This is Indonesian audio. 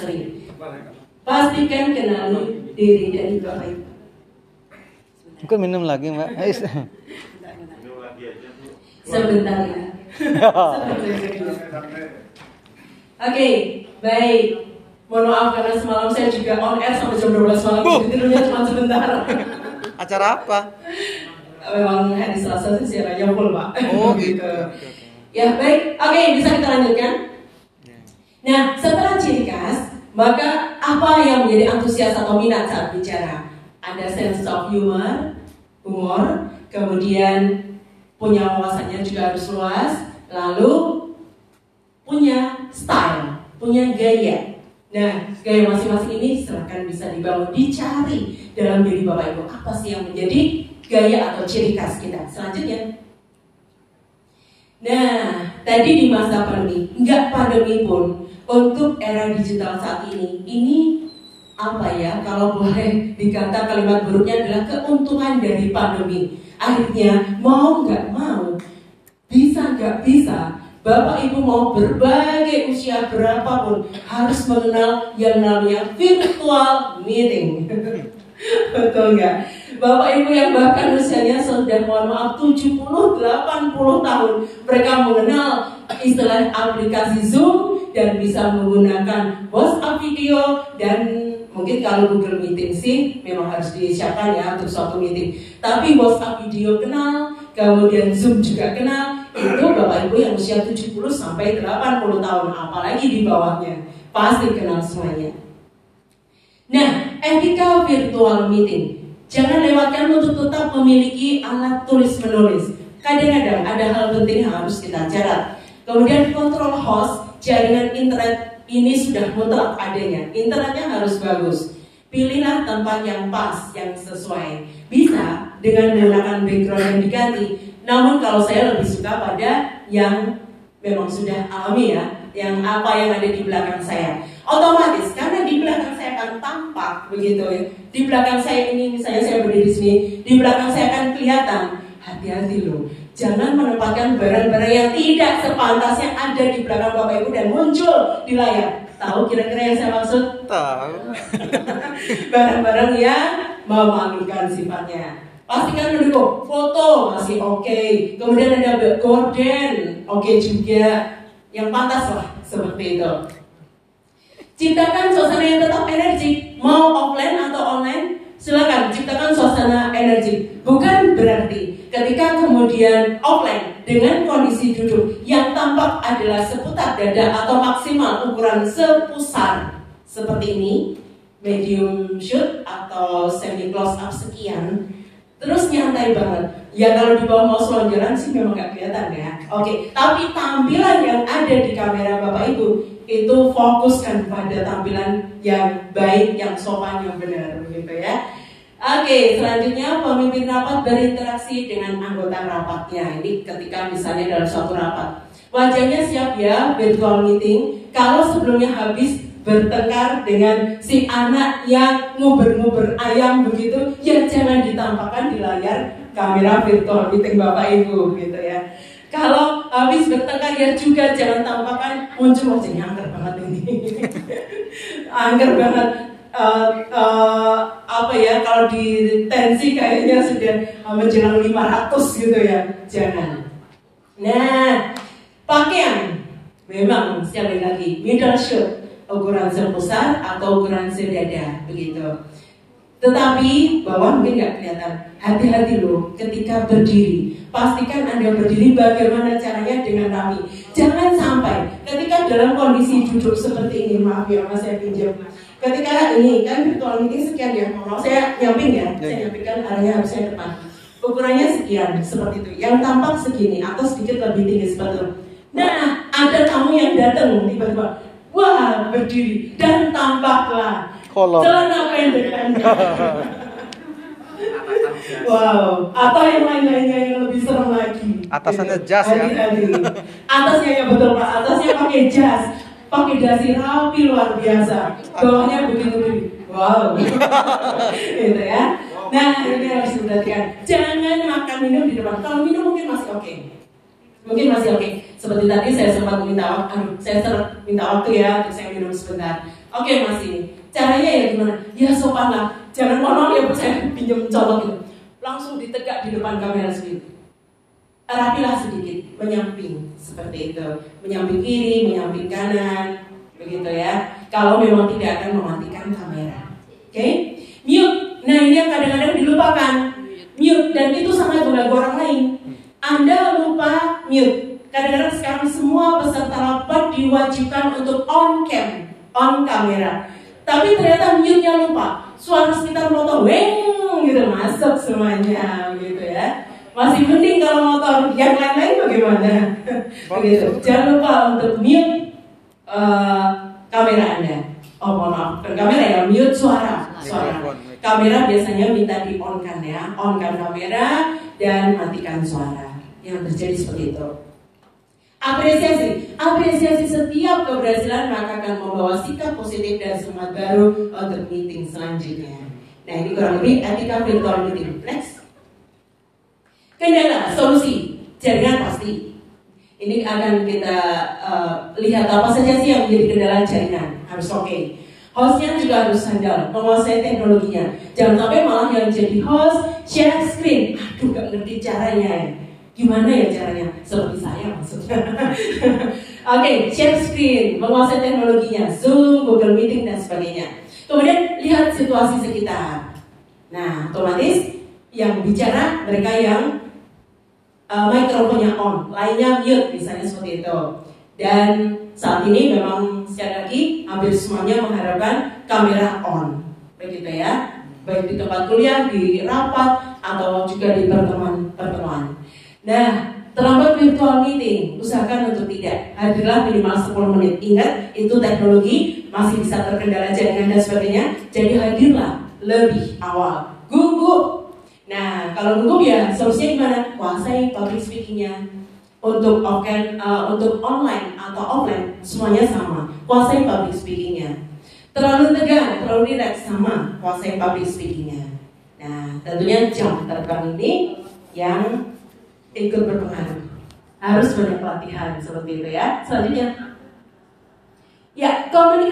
sering. Pastikan kenali diri dari Bapak Ibu. Mungkin minum lagi mbak. Sebentar ya. Oke, baik. Mohon maaf karena semalam saya juga on air sampai jam 12 malam. Jadi tidurnya cuma sebentar. Acara apa? Memang hari Selasa sih siarannya full, Pak. Oh gitu. Oke. Ya, baik. Oke, bisa kita lanjutkan? Nah, setelah maka apa yang menjadi antusias atau minat saat bicara? Ada sense of humor, humor, kemudian punya wawasannya juga harus luas, lalu punya style, punya gaya. Nah, gaya masing-masing ini silahkan bisa dibangun, dicari dalam diri Bapak Ibu. Apa sih yang menjadi gaya atau ciri khas kita? Selanjutnya, Nah, tadi di masa pandemi, enggak pandemi pun, untuk era digital saat ini, ini apa ya, kalau boleh dikata kalimat buruknya adalah keuntungan dari pandemi. Akhirnya, mau nggak mau, bisa nggak bisa, Bapak Ibu mau berbagai usia berapapun harus mengenal yang namanya virtual meeting. Betul nggak? Bapak Ibu yang bahkan usianya sudah mohon maaf 70, 80 tahun Mereka mengenal istilah aplikasi Zoom Dan bisa menggunakan WhatsApp video Dan mungkin kalau Google Meeting sih memang harus disiapkan ya untuk suatu meeting Tapi WhatsApp video kenal Kemudian Zoom juga kenal Itu Bapak Ibu yang usia 70 sampai 80 tahun Apalagi di bawahnya Pasti kenal semuanya Nah, etika virtual meeting. Jangan lewatkan untuk tetap memiliki alat tulis menulis. Kadang-kadang ada hal penting yang harus kita catat. Kemudian kontrol host jaringan internet ini sudah mutlak adanya. Internetnya harus bagus. Pilihlah tempat yang pas, yang sesuai. Bisa dengan menggunakan background yang diganti. Namun kalau saya lebih suka pada yang memang sudah alami ya, yang apa yang ada di belakang saya. Otomatis karena di belakang saya akan tampak begitu ya. Di belakang saya ini misalnya saya berdiri di sini, di belakang saya akan kelihatan. Hati-hati loh, jangan menempatkan barang-barang yang tidak sepantasnya ada di belakang Bapak Ibu dan muncul di layar. Tahu kira-kira yang saya maksud? Tahu. Barang-barang yang memalukan sifatnya. Pastikan mendukung foto masih oke. Kemudian ada gorden, oke juga. Yang pantas lah seperti itu. Ciptakan suasana yang tetap energi, mau offline atau online, silakan ciptakan suasana energi. Bukan ketika kemudian offline dengan kondisi duduk yang tampak adalah seputar dada atau maksimal ukuran sepusar seperti ini, medium shoot atau semi close up sekian, terus nyantai banget. Ya kalau di bawah mouse lonjaran sih memang nggak kelihatan ya. Oke, tapi tampilan yang ada di kamera Bapak Ibu itu fokuskan pada tampilan yang baik, yang sopan, yang benar, begitu ya. Oke, selanjutnya pemimpin rapat berinteraksi dengan anggota rapatnya. Ini ketika misalnya dalam suatu rapat. Wajahnya siap ya, virtual meeting. Kalau sebelumnya habis bertengkar dengan si anak yang nguber-nguber ayam begitu, ya jangan ditampakkan di layar kamera virtual meeting Bapak Ibu gitu ya. Kalau habis bertengkar ya juga jangan tampakkan muncul wajahnya angker banget ini. angker banget. Uh, uh, apa ya kalau di tensi kayaknya sudah uh, menjelang 500 gitu ya jangan nah pakaian memang sekali lagi middle shirt ukuran sebesar atau ukuran sedada begitu tetapi bawah mungkin nggak kelihatan. Hati-hati loh ketika berdiri. Pastikan Anda berdiri bagaimana caranya dengan rapi. Jangan sampai ketika dalam kondisi duduk seperti ini, maaf ya mas saya pinjam. Ketika ini kan virtual meeting sekian ya, mau saya nyamping ya, saya nyampingkan arahnya harusnya depan. Ukurannya sekian seperti itu. Yang tampak segini atau sedikit lebih tinggi seperti itu. Nah, ada tamu yang datang tiba-tiba, wah berdiri dan tampaklah Kolor. celana pendek Anda. Wow, atau yang lain-lainnya yang lebih serem lagi. Atasannya Gitu. jas ya? Atasnya ya betul pak, atasnya pakai jas, pakai dasi rapi luar biasa. Bawahnya begini. Wow, gitu ya. Nah ini harus diperhatikan. Jangan makan minum di depan. Kalau minum mungkin masih oke. Mungkin masih oke. Seperti tadi saya sempat minta waktu, saya sempat minta waktu ya untuk saya minum sebentar. Oke Mas ini, caranya ya gimana? Ya sopan lah, jangan mohon ya Bu saya pinjam colok gitu. Langsung ditegak di depan kamera sendiri. Rapilah sedikit, menyamping seperti itu, menyamping kiri, menyamping kanan, begitu ya. Kalau memang tidak akan mematikan kamera, oke? Mute. Nah ini yang kadang-kadang dilupakan. Mute dan itu sangat mengganggu orang lain. Anda lupa mute. Kadang-kadang sekarang semua peserta rapat diwajibkan untuk on cam, on kamera. Tapi ternyata mute-nya lupa. Suara sekitar motor, weng gitu masuk semuanya, gitu ya. Masih mending kalau motor yang lain-lain bagaimana? Begitu. Jangan lupa untuk mute uh, kamera Anda. Oh mohon maaf, bukan kamera ya, mute suara. Suara. Kamera biasanya minta di on kan ya, on kan kamera dan matikan suara. Yang terjadi seperti itu. Apresiasi, apresiasi setiap keberhasilan maka akan membawa sikap positif dan semangat baru untuk meeting selanjutnya. Nah ini kurang lebih etika virtual meeting. Kendala, solusi, jaringan pasti. Ini akan kita uh, lihat apa saja sih yang menjadi kendala jaringan. Harus oke. Okay. Hostnya juga harus handal, menguasai teknologinya. Jangan sampai malah yang jadi host share screen. Aduh, gak ngerti caranya. Gimana ya caranya? Seperti saya maksudnya. Oke, okay, share screen, menguasai teknologinya, Zoom, Google Meeting dan sebagainya. Kemudian lihat situasi sekitar. Nah, otomatis yang bicara mereka yang uh, mikrofonnya on, lainnya mute misalnya seperti itu. Dan saat ini memang sekali lagi hampir semuanya mengharapkan kamera on, begitu ya, baik di tempat kuliah, di rapat atau juga di pertemuan-pertemuan. Nah, terlambat virtual meeting, usahakan untuk tidak hadirlah minimal 10 menit. Ingat, itu teknologi masih bisa terkendala jaringan dan sebagainya. Jadi hadirlah lebih awal. Nah, kalau gugup ya solusinya gimana? Kuasai public speakingnya. Untuk offline, uh, untuk online atau offline semuanya sama. Kuasai public speakingnya. Terlalu tegang, terlalu rileks sama. Kuasai public speakingnya. Nah, tentunya jam terbang ini yang ikut berpengaruh. Harus banyak pelatihan seperti itu ya. Selanjutnya, ya komunikasi.